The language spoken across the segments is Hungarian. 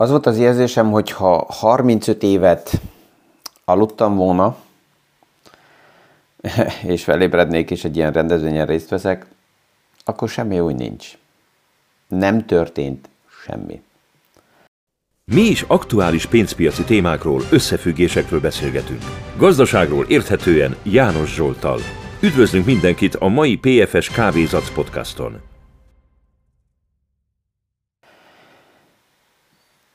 Az volt az érzésem, hogy ha 35 évet aludtam volna, és felébrednék, és egy ilyen rendezvényen részt veszek, akkor semmi új nincs. Nem történt semmi. Mi is aktuális pénzpiaci témákról, összefüggésekről beszélgetünk. Gazdaságról érthetően János Zsoltal. Üdvözlünk mindenkit a mai PFS Kávézac podcaston.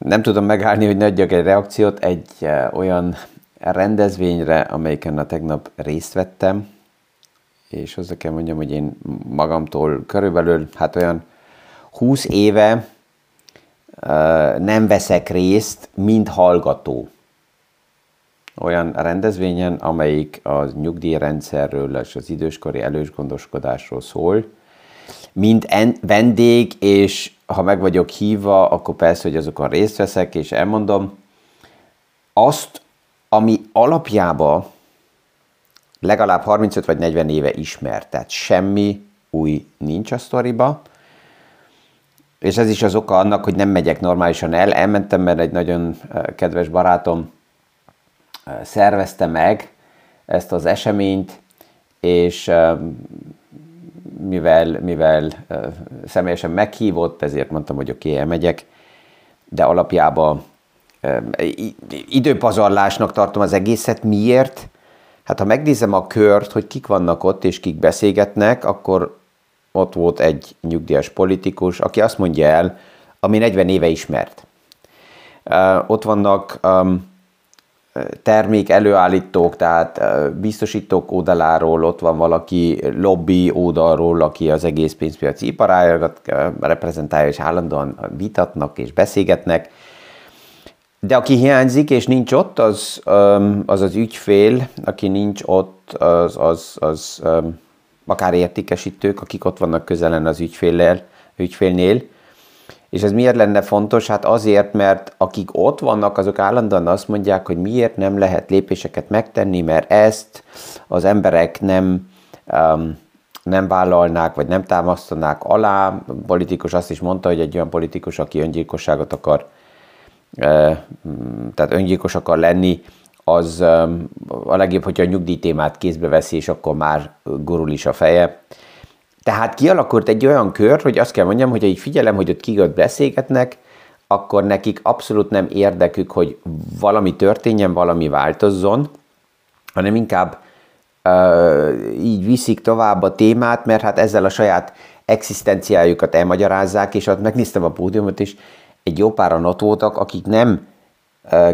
Nem tudom megállni, hogy ne adjak egy reakciót egy eh, olyan rendezvényre, amelyiken a tegnap részt vettem, és hozzá kell mondjam, hogy én magamtól körülbelül, hát olyan 20 éve uh, nem veszek részt, mint hallgató. Olyan rendezvényen, amelyik az nyugdíjrendszerről és az időskori elősgondoskodásról szól, mint en- vendég, és ha meg vagyok hívva, akkor persze, hogy azokon részt veszek, és elmondom azt, ami alapjába legalább 35 vagy 40 éve ismert, tehát semmi új nincs a sztoriba, és ez is az oka annak, hogy nem megyek normálisan el. Elmentem, mert egy nagyon kedves barátom szervezte meg ezt az eseményt, és mivel, mivel személyesen meghívott, ezért mondtam, hogy oké, okay, elmegyek, de alapjában időpazarlásnak tartom az egészet. Miért? Hát ha megnézem a kört, hogy kik vannak ott és kik beszélgetnek, akkor ott volt egy nyugdíjas politikus, aki azt mondja el, ami 40 éve ismert. Ott vannak termék előállítók, tehát biztosítók oldaláról, ott van valaki lobby oldalról, aki az egész pénzpiaci iparágat reprezentálja, és állandóan vitatnak és beszélgetnek. De aki hiányzik és nincs ott, az az, az ügyfél, aki nincs ott, az, az, az akár értékesítők, akik ott vannak közelen az ügyféllel, ügyfélnél, és ez miért lenne fontos? Hát azért, mert akik ott vannak, azok állandóan azt mondják, hogy miért nem lehet lépéseket megtenni, mert ezt az emberek nem, um, nem vállalnák, vagy nem támasztanák alá. A politikus azt is mondta, hogy egy olyan politikus, aki öngyilkosságot akar, tehát öngyilkos akar lenni, az a legjobb, hogyha a nyugdíjtémát kézbe veszi, és akkor már gurul is a feje. Tehát kialakult egy olyan kör, hogy azt kell mondjam, hogy így figyelem, hogy ott kik beszélgetnek, akkor nekik abszolút nem érdekük, hogy valami történjen, valami változzon, hanem inkább uh, így viszik tovább a témát, mert hát ezzel a saját egzisztenciájukat elmagyarázzák, és ott megnéztem a pódiumot is, egy jó páran ott voltak, akik nem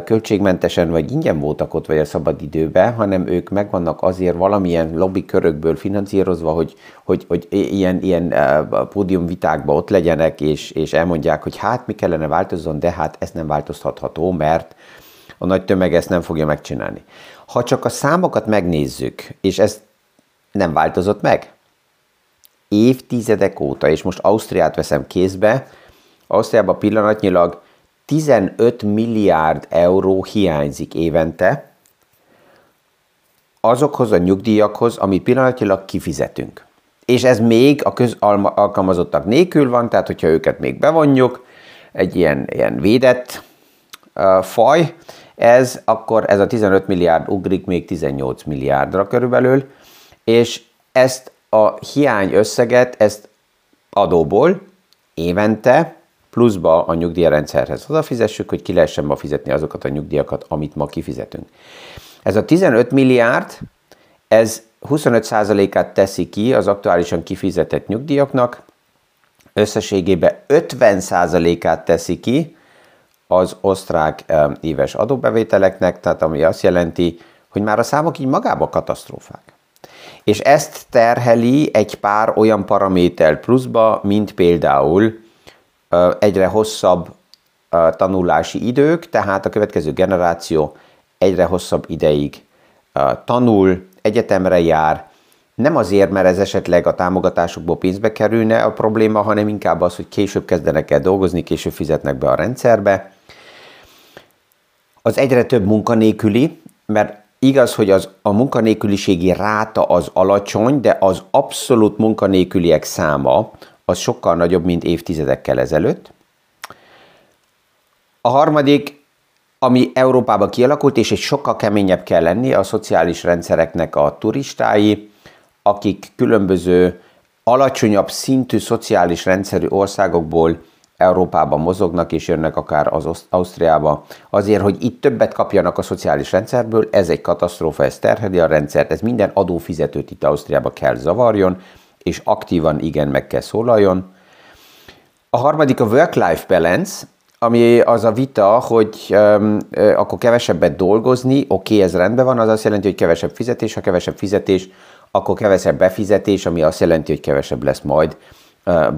költségmentesen vagy ingyen voltak ott, vagy a szabad időben, hanem ők megvannak azért valamilyen lobby körökből finanszírozva, hogy, hogy, hogy ilyen, ilyen pódiumvitákban ott legyenek, és, és elmondják, hogy hát mi kellene változzon, de hát ez nem változtatható, mert a nagy tömeg ezt nem fogja megcsinálni. Ha csak a számokat megnézzük, és ez nem változott meg, évtizedek óta, és most Ausztriát veszem kézbe, Ausztriában pillanatnyilag 15 milliárd euró hiányzik évente azokhoz a nyugdíjakhoz, amit pillanatilag kifizetünk. És ez még a közalkalmazottak nélkül van, tehát hogyha őket még bevonjuk, egy ilyen, ilyen védett uh, faj, ez akkor ez a 15 milliárd ugrik még 18 milliárdra körülbelül, és ezt a hiány összeget, ezt adóból évente pluszba a nyugdíjrendszerhez odafizessük, hogy ki lehessen ma fizetni azokat a nyugdíjakat, amit ma kifizetünk. Ez a 15 milliárd, ez 25%-át teszi ki az aktuálisan kifizetett nyugdíjaknak, összességében 50%-át teszi ki az osztrák éves adóbevételeknek, tehát ami azt jelenti, hogy már a számok így magába katasztrófák. És ezt terheli egy pár olyan paraméter pluszba, mint például egyre hosszabb tanulási idők, tehát a következő generáció egyre hosszabb ideig tanul, egyetemre jár, nem azért, mert ez esetleg a támogatásokból pénzbe kerülne a probléma, hanem inkább az, hogy később kezdenek el dolgozni, később fizetnek be a rendszerbe. Az egyre több munkanélküli, mert igaz, hogy az, a munkanélküliségi ráta az alacsony, de az abszolút munkanélküliek száma az sokkal nagyobb, mint évtizedekkel ezelőtt. A harmadik, ami Európában kialakult, és egy sokkal keményebb kell lenni, a szociális rendszereknek a turistái, akik különböző alacsonyabb szintű szociális rendszerű országokból Európában mozognak és jönnek akár az Ausztriába, azért, hogy itt többet kapjanak a szociális rendszerből, ez egy katasztrófa, ez terheli a rendszert, ez minden adófizetőt itt Ausztriába kell zavarjon, és aktívan igen meg kell szólaljon. A harmadik a work-life balance, ami az a vita, hogy um, akkor kevesebbet dolgozni, oké, okay, ez rendben van, az azt jelenti, hogy kevesebb fizetés, ha kevesebb fizetés, akkor kevesebb befizetés, ami azt jelenti, hogy kevesebb lesz majd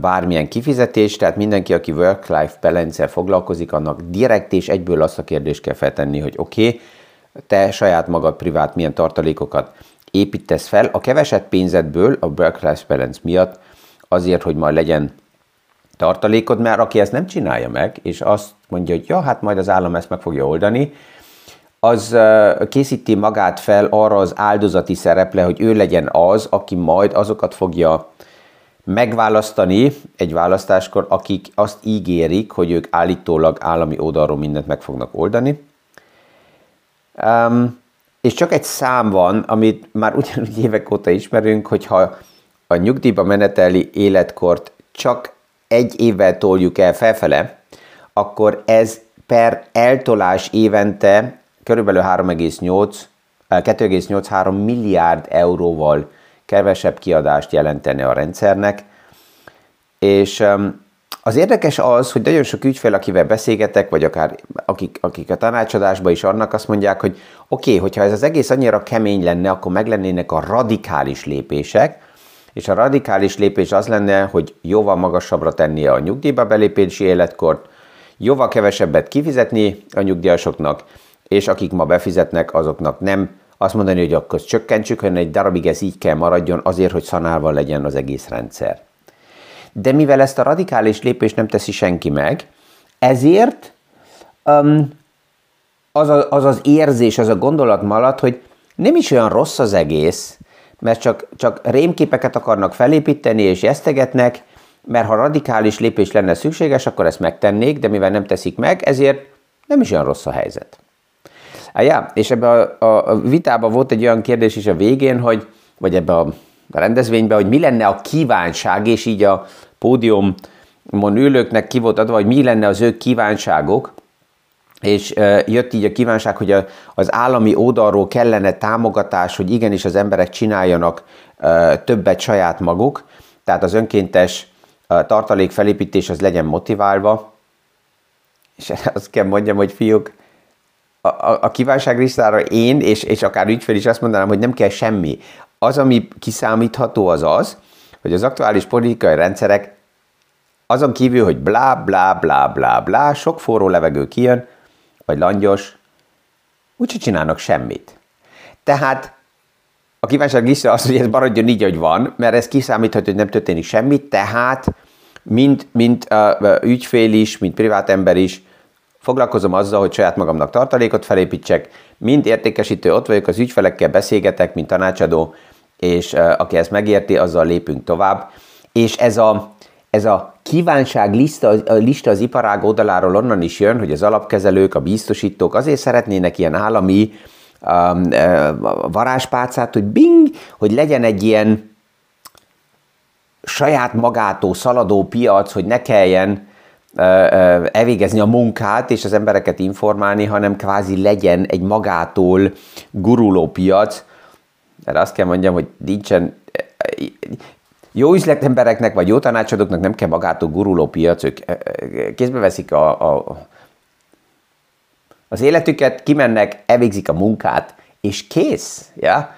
bármilyen kifizetés, tehát mindenki, aki work-life balance foglalkozik, annak direkt és egyből azt a kérdést kell feltenni, hogy oké, okay, te saját magad privát milyen tartalékokat építesz fel a keveset pénzedből a work-life balance miatt azért, hogy majd legyen tartalékod, mert aki ezt nem csinálja meg, és azt mondja, hogy ja, hát majd az állam ezt meg fogja oldani, az készíti magát fel arra az áldozati szereple, hogy ő legyen az, aki majd azokat fogja megválasztani egy választáskor, akik azt ígérik, hogy ők állítólag állami oldalról mindent meg fognak oldani. Um, és csak egy szám van, amit már ugyanúgy évek óta ismerünk, hogyha a nyugdíjba meneteli életkort csak egy évvel toljuk el felfele, akkor ez per eltolás évente körülbelül 3,8 2,83 milliárd euróval kevesebb kiadást jelentene a rendszernek. És az érdekes az, hogy nagyon sok ügyfél, akivel beszélgetek, vagy akár akik, akik a tanácsadásban is annak, azt mondják, hogy oké, okay, hogyha ez az egész annyira kemény lenne, akkor meg lennének a radikális lépések, és a radikális lépés az lenne, hogy jóval magasabbra tennie a nyugdíjba belépési életkort, jóval kevesebbet kifizetni a nyugdíjasoknak, és akik ma befizetnek, azoknak nem azt mondani, hogy akkor csökkentsük, hanem egy darabig ez így kell maradjon azért, hogy szanálva legyen az egész rendszer. De mivel ezt a radikális lépést nem teszi senki meg, ezért um, az, a, az az érzés, az a gondolat maradt, hogy nem is olyan rossz az egész, mert csak, csak rémképeket akarnak felépíteni és jesztegetnek, mert ha radikális lépés lenne szükséges, akkor ezt megtennék, de mivel nem teszik meg, ezért nem is olyan rossz a helyzet. Ah, ja, és ebbe a, a, a vitában volt egy olyan kérdés is a végén, hogy, vagy ebbe a rendezvényben, hogy mi lenne a kívánság, és így a pódiumon ülőknek ki volt adva, hogy mi lenne az ő kívánságok, és jött így a kívánság, hogy a, az állami oldalról kellene támogatás, hogy igenis az emberek csináljanak többet saját maguk, tehát az önkéntes tartalék felépítés az legyen motiválva, és azt kell mondjam, hogy fiúk, a, a, a kívánság listára én, és, és akár ügyfél is azt mondanám, hogy nem kell semmi. Az, ami kiszámítható, az az, hogy az aktuális politikai rendszerek azon kívül, hogy blá, blá, blá, blá, blá, sok forró levegő kijön, vagy langyos, úgyse csinálnak semmit. Tehát a kívánság lista az, hogy ez maradjon így, hogy van, mert ez kiszámítható, hogy nem történik semmit, tehát mint, mint uh, ügyfél is, mint privát ember is, foglalkozom azzal, hogy saját magamnak tartalékot felépítsek, mind értékesítő, ott vagyok, az ügyfelekkel beszélgetek, mint tanácsadó, és aki ezt megérti, azzal lépünk tovább. És ez a, ez a kívánság lista, a lista az iparág oldaláról onnan is jön, hogy az alapkezelők, a biztosítók azért szeretnének ilyen állami um, varázspálcát, hogy bing, hogy legyen egy ilyen saját magától szaladó piac, hogy ne kelljen elvégezni a munkát és az embereket informálni, hanem kvázi legyen egy magától guruló piac. Erre azt kell mondjam, hogy nincsen jó üzletembereknek vagy jó tanácsadóknak nem kell magától guruló piac, ők kézbe veszik a, a, az életüket, kimennek, elvégzik a munkát, és kész. Ja?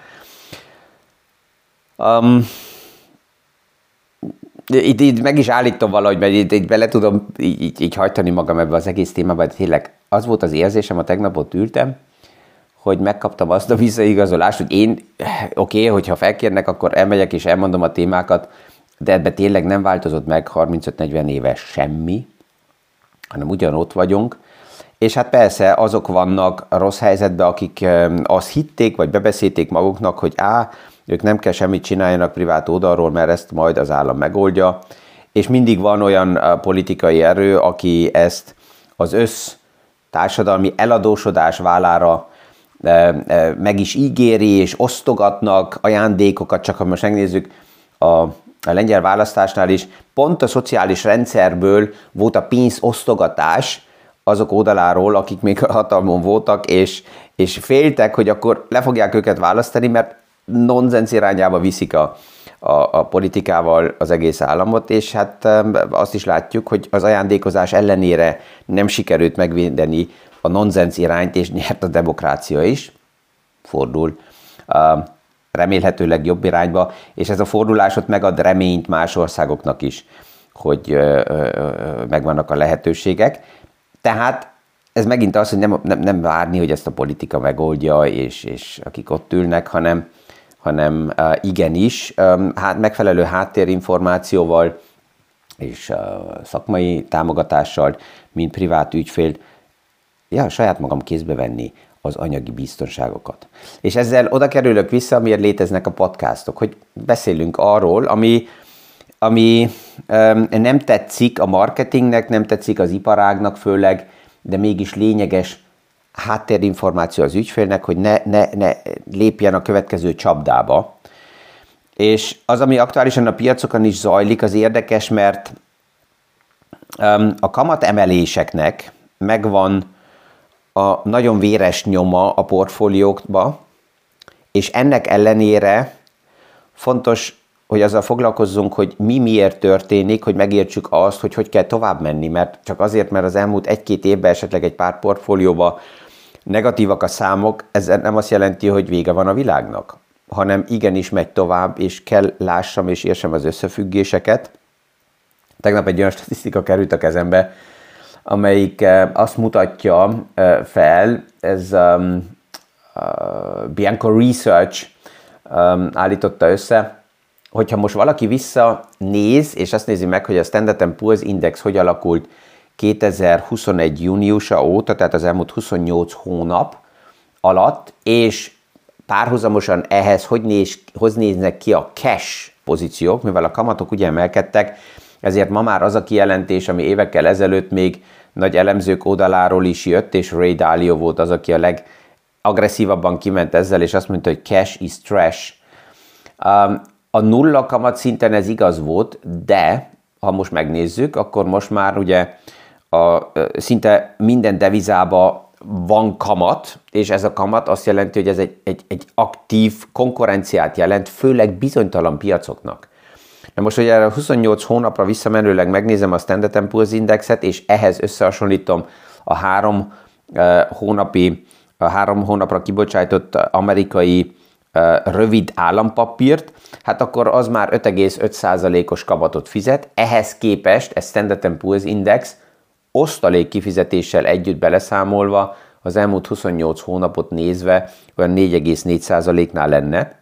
Um, itt, itt meg is állítom valahogy, mert itt, itt bele tudom így, így, hajtani magam ebbe az egész témába, de tényleg az volt az érzésem, a tegnap ott ültem, hogy megkaptam azt a visszaigazolást, hogy én, oké, okay, hogyha felkérnek, akkor elmegyek és elmondom a témákat, de ebbe tényleg nem változott meg 35-40 éves semmi, hanem ugyanott vagyunk, és hát persze azok vannak a rossz helyzetben, akik azt hitték, vagy bebeszélték maguknak, hogy á, ők nem kell semmit csináljanak privát oldalról, mert ezt majd az állam megoldja, és mindig van olyan politikai erő, aki ezt az össz társadalmi eladósodás vállára meg is ígéri, és osztogatnak ajándékokat, csak ha most megnézzük a, a lengyel választásnál is, pont a szociális rendszerből volt a pénzosztogatás azok oldaláról, akik még hatalmon voltak, és, és féltek, hogy akkor le fogják őket választani, mert nonsens irányába viszik a, a, a politikával az egész államot, és hát azt is látjuk, hogy az ajándékozás ellenére nem sikerült megvédeni a nonsens irányt, és nyert a demokrácia is, fordul remélhetőleg jobb irányba, és ez a fordulásot megad reményt más országoknak is, hogy megvannak a lehetőségek. Tehát ez megint az, hogy nem, nem, nem várni, hogy ezt a politika megoldja, és, és akik ott ülnek, hanem, hanem igenis, hát megfelelő háttérinformációval és szakmai támogatással, mint privát ügyfél, ja, saját magam kézbe venni az anyagi biztonságokat. És ezzel oda kerülök vissza, miért léteznek a podcastok, hogy beszélünk arról, ami, ami um, nem tetszik a marketingnek, nem tetszik az iparágnak főleg, de mégis lényeges háttérinformáció az ügyfélnek, hogy ne, ne, ne lépjen a következő csapdába. És az, ami aktuálisan a piacokon is zajlik, az érdekes, mert a kamatemeléseknek megvan a nagyon véres nyoma a portfóliókba, és ennek ellenére fontos, hogy azzal foglalkozzunk, hogy mi miért történik, hogy megértsük azt, hogy hogy kell tovább menni, mert csak azért, mert az elmúlt egy-két évben esetleg egy pár portfólióba negatívak a számok, ez nem azt jelenti, hogy vége van a világnak, hanem igenis megy tovább, és kell lássam és értsem az összefüggéseket. Tegnap egy olyan statisztika került a kezembe, amelyik eh, azt mutatja eh, fel, ez um, Bianco Research um, állította össze, hogyha most valaki visszanéz, és azt nézi meg, hogy a Standard Poor's Index hogy alakult 2021. júniusa óta, tehát az elmúlt 28 hónap alatt, és párhuzamosan ehhez hogy, néz, hogy néznek ki a cash pozíciók, mivel a kamatok ugye emelkedtek, ezért ma már az a kijelentés, ami évekkel ezelőtt még nagy elemzők oldaláról is jött, és Ray Dalio volt az, aki a legagresszívabban kiment ezzel, és azt mondta, hogy cash is trash. Um, a nulla kamat szinten ez igaz volt, de ha most megnézzük, akkor most már ugye a, szinte minden devizába van kamat, és ez a kamat azt jelenti, hogy ez egy, egy, egy aktív konkurenciát jelent, főleg bizonytalan piacoknak. Na most, hogy erre 28 hónapra visszamenőleg megnézem a Standard Poor's Indexet, és ehhez összehasonlítom a három hónapi, a három hónapra kibocsájtott amerikai rövid állampapírt, hát akkor az már 5,5%-os kamatot fizet. Ehhez képest, ez Standard Poor's Index osztalék kifizetéssel együtt beleszámolva az elmúlt 28 hónapot nézve olyan 4,4%-nál lenne.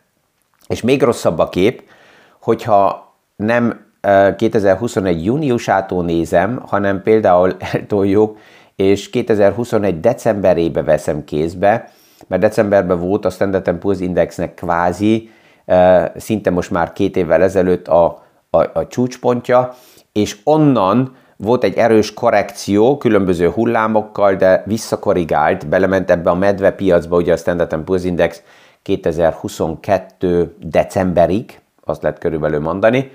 És még rosszabb a kép, hogyha nem 2021 júniusától nézem, hanem például eltoljuk, és 2021 decemberébe veszem kézbe, mert decemberben volt a Standard Poor's Indexnek kvázi, szinte most már két évvel ezelőtt a, a, a csúcspontja, és onnan volt egy erős korrekció különböző hullámokkal, de visszakorrigált, belement ebbe a medvepiacba, ugye a Standard Poor's Index 2022 decemberig, azt lehet körülbelül mondani,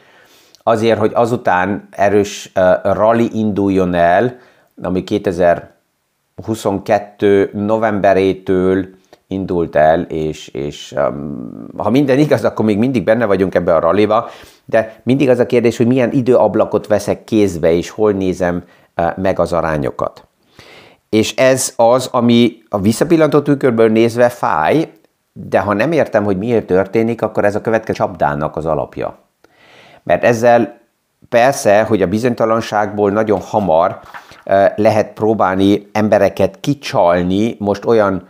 azért, hogy azután erős uh, rally induljon el, ami 2022 novemberétől indult el, és, és um, ha minden igaz, akkor még mindig benne vagyunk ebbe a ralliba, de mindig az a kérdés, hogy milyen időablakot veszek kézbe, és hol nézem uh, meg az arányokat. És ez az, ami a visszapillantó tükörből nézve fáj, de ha nem értem, hogy miért történik, akkor ez a következő csapdának az alapja. Mert ezzel persze, hogy a bizonytalanságból nagyon hamar lehet próbálni embereket kicsalni most olyan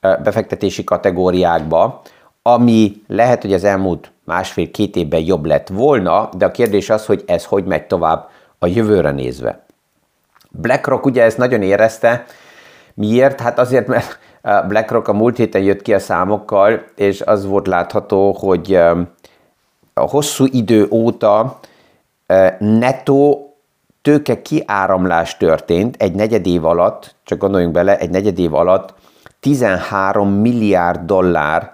befektetési kategóriákba, ami lehet, hogy az elmúlt másfél-két évben jobb lett volna, de a kérdés az, hogy ez hogy megy tovább a jövőre nézve. BlackRock ugye ezt nagyon érezte, Miért? Hát azért, mert BlackRock a múlt héten jött ki a számokkal, és az volt látható, hogy a hosszú idő óta netto tőke kiáramlás történt egy negyed év alatt, csak gondoljunk bele, egy negyed év alatt 13 milliárd dollár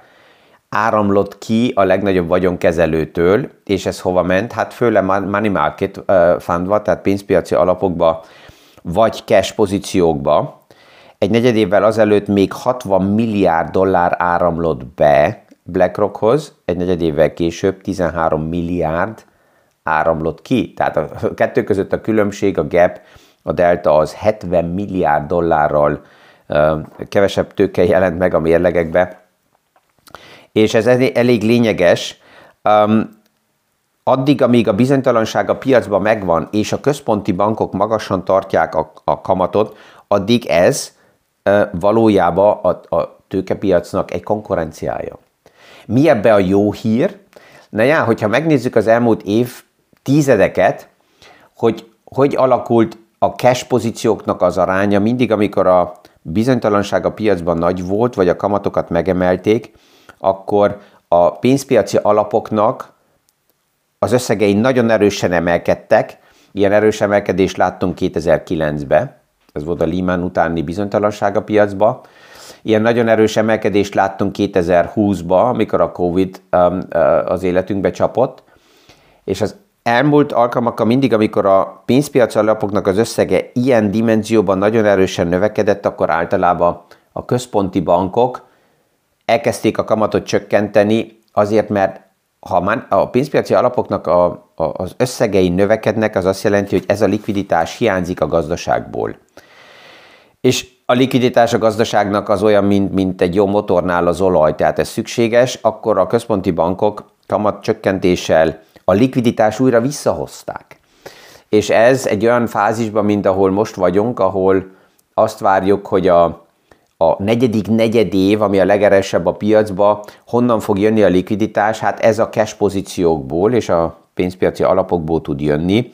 áramlott ki a legnagyobb vagyonkezelőtől, és ez hova ment? Hát főleg money market fundba, tehát pénzpiaci alapokba, vagy cash pozíciókba. Egy negyed évvel azelőtt még 60 milliárd dollár áramlott be BlackRockhoz, egy negyed évvel később 13 milliárd áramlott ki. Tehát a kettő között a különbség, a gap, a delta az 70 milliárd dollárral kevesebb tőke jelent meg a mérlegekbe, és ez elég lényeges. Um, addig, amíg a bizonytalanság a piacban megvan, és a központi bankok magasan tartják a, a kamatot, addig ez uh, valójában a, a tőkepiacnak egy konkurenciája. Mi ebbe a jó hír? Na já, hogyha megnézzük az elmúlt év tizedeket, hogy hogy alakult a cash pozícióknak az aránya mindig, amikor a bizonytalanság a piacban nagy volt, vagy a kamatokat megemelték, akkor a pénzpiaci alapoknak az összegei nagyon erősen emelkedtek, ilyen erős emelkedést láttunk 2009-ben, ez volt a Lehman utáni bizonytalanság a piacba. Ilyen nagyon erős emelkedést láttunk 2020-ban, amikor a Covid um, uh, az életünkbe csapott, és az elmúlt alkalmakkal mindig, amikor a pénzpiaci alapoknak az összege ilyen dimenzióban nagyon erősen növekedett, akkor általában a központi bankok elkezdték a kamatot csökkenteni, azért, mert ha a pénzpiaci alapoknak a, a, az összegei növekednek, az azt jelenti, hogy ez a likviditás hiányzik a gazdaságból. És a likviditás a gazdaságnak az olyan, mint, mint egy jó motornál az olaj, tehát ez szükséges, akkor a központi bankok kamat csökkentéssel a likviditás újra visszahozták. És ez egy olyan fázisban, mint ahol most vagyunk, ahol azt várjuk, hogy a, a negyedik negyed év, ami a legeresebb a piacba, honnan fog jönni a likviditás? Hát ez a cash pozíciókból és a pénzpiaci alapokból tud jönni,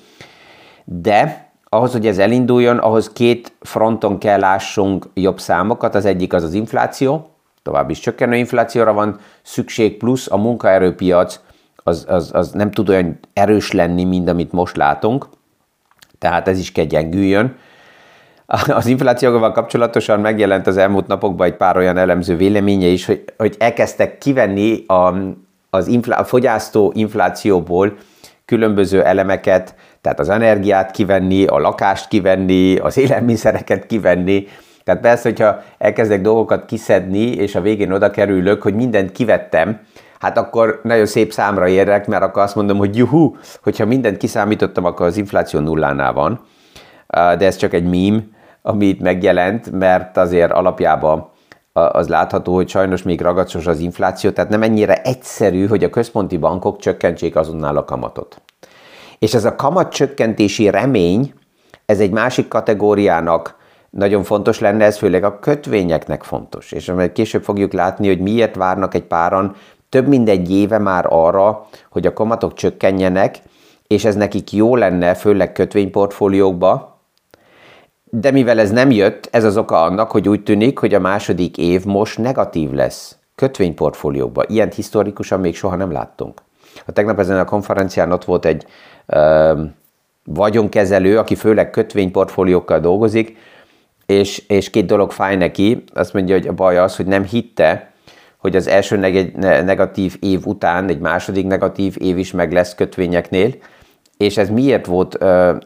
de ahhoz, hogy ez elinduljon, ahhoz két fronton kell lássunk jobb számokat. Az egyik az az infláció, tovább is csökkenő inflációra van szükség, plusz a munkaerőpiac az, az, az nem tud olyan erős lenni, mint amit most látunk, tehát ez is kell gyengüljön. Az inflációval kapcsolatosan megjelent az elmúlt napokban egy pár olyan elemző véleménye is, hogy, hogy elkezdtek kivenni a, az inflá, a fogyasztó inflációból különböző elemeket, tehát az energiát kivenni, a lakást kivenni, az élelmiszereket kivenni. Tehát persze, hogyha elkezdek dolgokat kiszedni, és a végén oda kerülök, hogy mindent kivettem, hát akkor nagyon szép számra érek, mert akkor azt mondom, hogy juhu, hogyha mindent kiszámítottam, akkor az infláció nullánál van. De ez csak egy mím, ami itt megjelent, mert azért alapjában az látható, hogy sajnos még ragacsos az infláció, tehát nem ennyire egyszerű, hogy a központi bankok csökkentsék azonnal a kamatot. És ez a kamat csökkentési remény, ez egy másik kategóriának nagyon fontos lenne, ez főleg a kötvényeknek fontos. És később fogjuk látni, hogy miért várnak egy páran több mint egy éve már arra, hogy a kamatok csökkenjenek, és ez nekik jó lenne, főleg kötvényportfóliókba, de mivel ez nem jött, ez az oka annak, hogy úgy tűnik, hogy a második év most negatív lesz kötvényportfóliókba. Ilyen historikusan még soha nem láttunk. A tegnap ezen a konferencián ott volt egy ö, vagyonkezelő, aki főleg kötvényportfóliókkal dolgozik, és, és két dolog fáj neki. Azt mondja, hogy a baj az, hogy nem hitte, hogy az első negatív év után egy második negatív év is meg lesz kötvényeknél, és ez miért volt,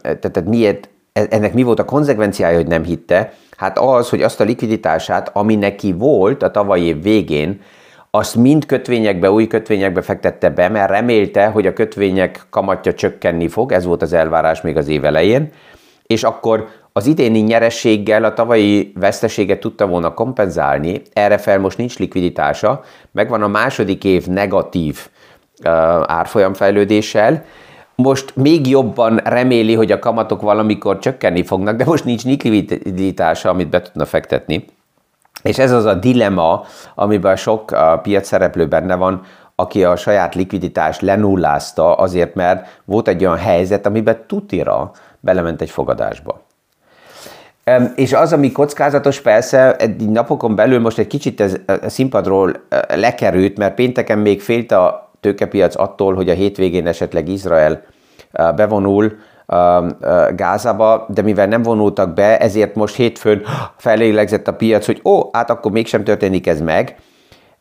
tehát miért, ennek mi volt a konzekvenciája, hogy nem hitte? Hát az, hogy azt a likviditását, ami neki volt a tavalyi év végén, azt mind kötvényekbe, új kötvényekbe fektette be, mert remélte, hogy a kötvények kamatja csökkenni fog, ez volt az elvárás még az év elején, és akkor az idéni nyerességgel a tavalyi veszteséget tudta volna kompenzálni, erre fel most nincs likviditása, megvan a második év negatív uh, árfolyamfejlődéssel, most még jobban reméli, hogy a kamatok valamikor csökkenni fognak, de most nincs likviditása, amit be tudna fektetni. És ez az a dilema, amiben sok uh, piac szereplő benne van, aki a saját likviditást lenullázta azért, mert volt egy olyan helyzet, amiben tutira belement egy fogadásba. És az, ami kockázatos, persze, egy napokon belül most egy kicsit ez a színpadról lekerült, mert pénteken még félt a tőkepiac attól, hogy a hétvégén esetleg Izrael bevonul Gázába, de mivel nem vonultak be, ezért most hétfőn felélegzett a piac, hogy ó, hát akkor mégsem történik ez meg,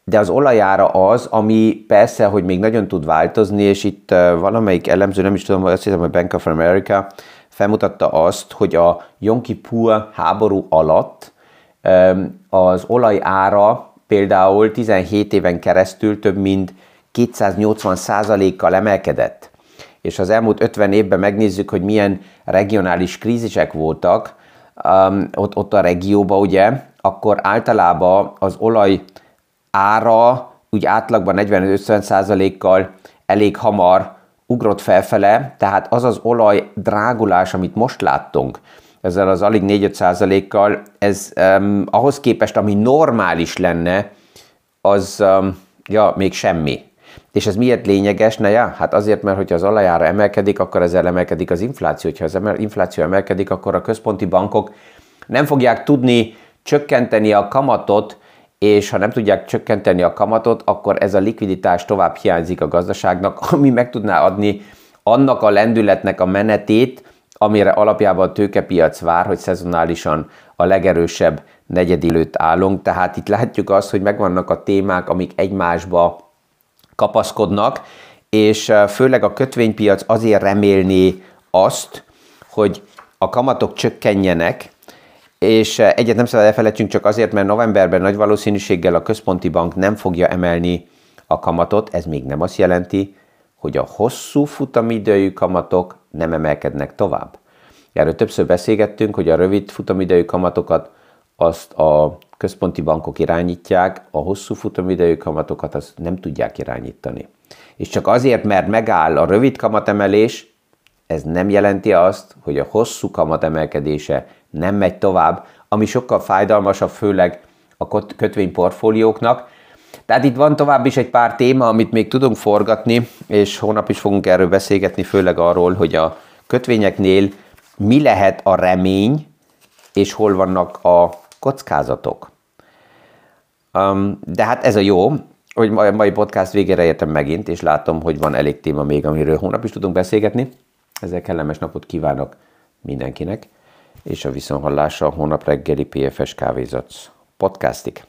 de az olajára az, ami persze, hogy még nagyon tud változni, és itt valamelyik elemző, nem is tudom, azt hiszem, hogy Bank of America felmutatta azt, hogy a Yom Kippur háború alatt az olaj ára például 17 éven keresztül több mint 280 százalékkal emelkedett. És az elmúlt 50 évben megnézzük, hogy milyen regionális krízisek voltak um, ott, ott a regióban, ugye, akkor általában az olaj ára úgy átlagban 40-50 százalékkal elég hamar ugrott felfele, tehát az az olaj drágulás, amit most láttunk, ezzel az alig 4-5 százalékkal, ez um, ahhoz képest, ami normális lenne, az um, ja, még semmi. És ez miért lényeges? Na ja, hát azért, mert hogyha az olajára emelkedik, akkor ezzel emelkedik az infláció. Ha az infláció emelkedik, akkor a központi bankok nem fogják tudni csökkenteni a kamatot, és ha nem tudják csökkenteni a kamatot, akkor ez a likviditás tovább hiányzik a gazdaságnak, ami meg tudná adni annak a lendületnek a menetét, amire alapjában a tőkepiac vár, hogy szezonálisan a legerősebb negyed előtt állunk. Tehát itt látjuk azt, hogy megvannak a témák, amik egymásba kapaszkodnak, és főleg a kötvénypiac azért remélné azt, hogy a kamatok csökkenjenek, és egyet nem szabad elfelejtsünk csak azért, mert novemberben nagy valószínűséggel a központi bank nem fogja emelni a kamatot, ez még nem azt jelenti, hogy a hosszú futamidejű kamatok nem emelkednek tovább. Erről többször beszélgettünk, hogy a rövid futamidejű kamatokat azt a központi bankok irányítják, a hosszú futamidejű kamatokat azt nem tudják irányítani. És csak azért, mert megáll a rövid kamatemelés, ez nem jelenti azt, hogy a hosszú kamatemelkedése nem megy tovább, ami sokkal fájdalmasabb, főleg a kötvényportfólióknak. Tehát itt van tovább is egy pár téma, amit még tudunk forgatni, és hónap is fogunk erről beszélgetni, főleg arról, hogy a kötvényeknél mi lehet a remény, és hol vannak a kockázatok. Um, de hát ez a jó, hogy a mai podcast végére értem megint, és látom, hogy van elég téma még, amiről hónap is tudunk beszélgetni. Ezzel kellemes napot kívánok mindenkinek, és a viszonhallásra a hónap reggeli PFS Kávézatsz podcastig.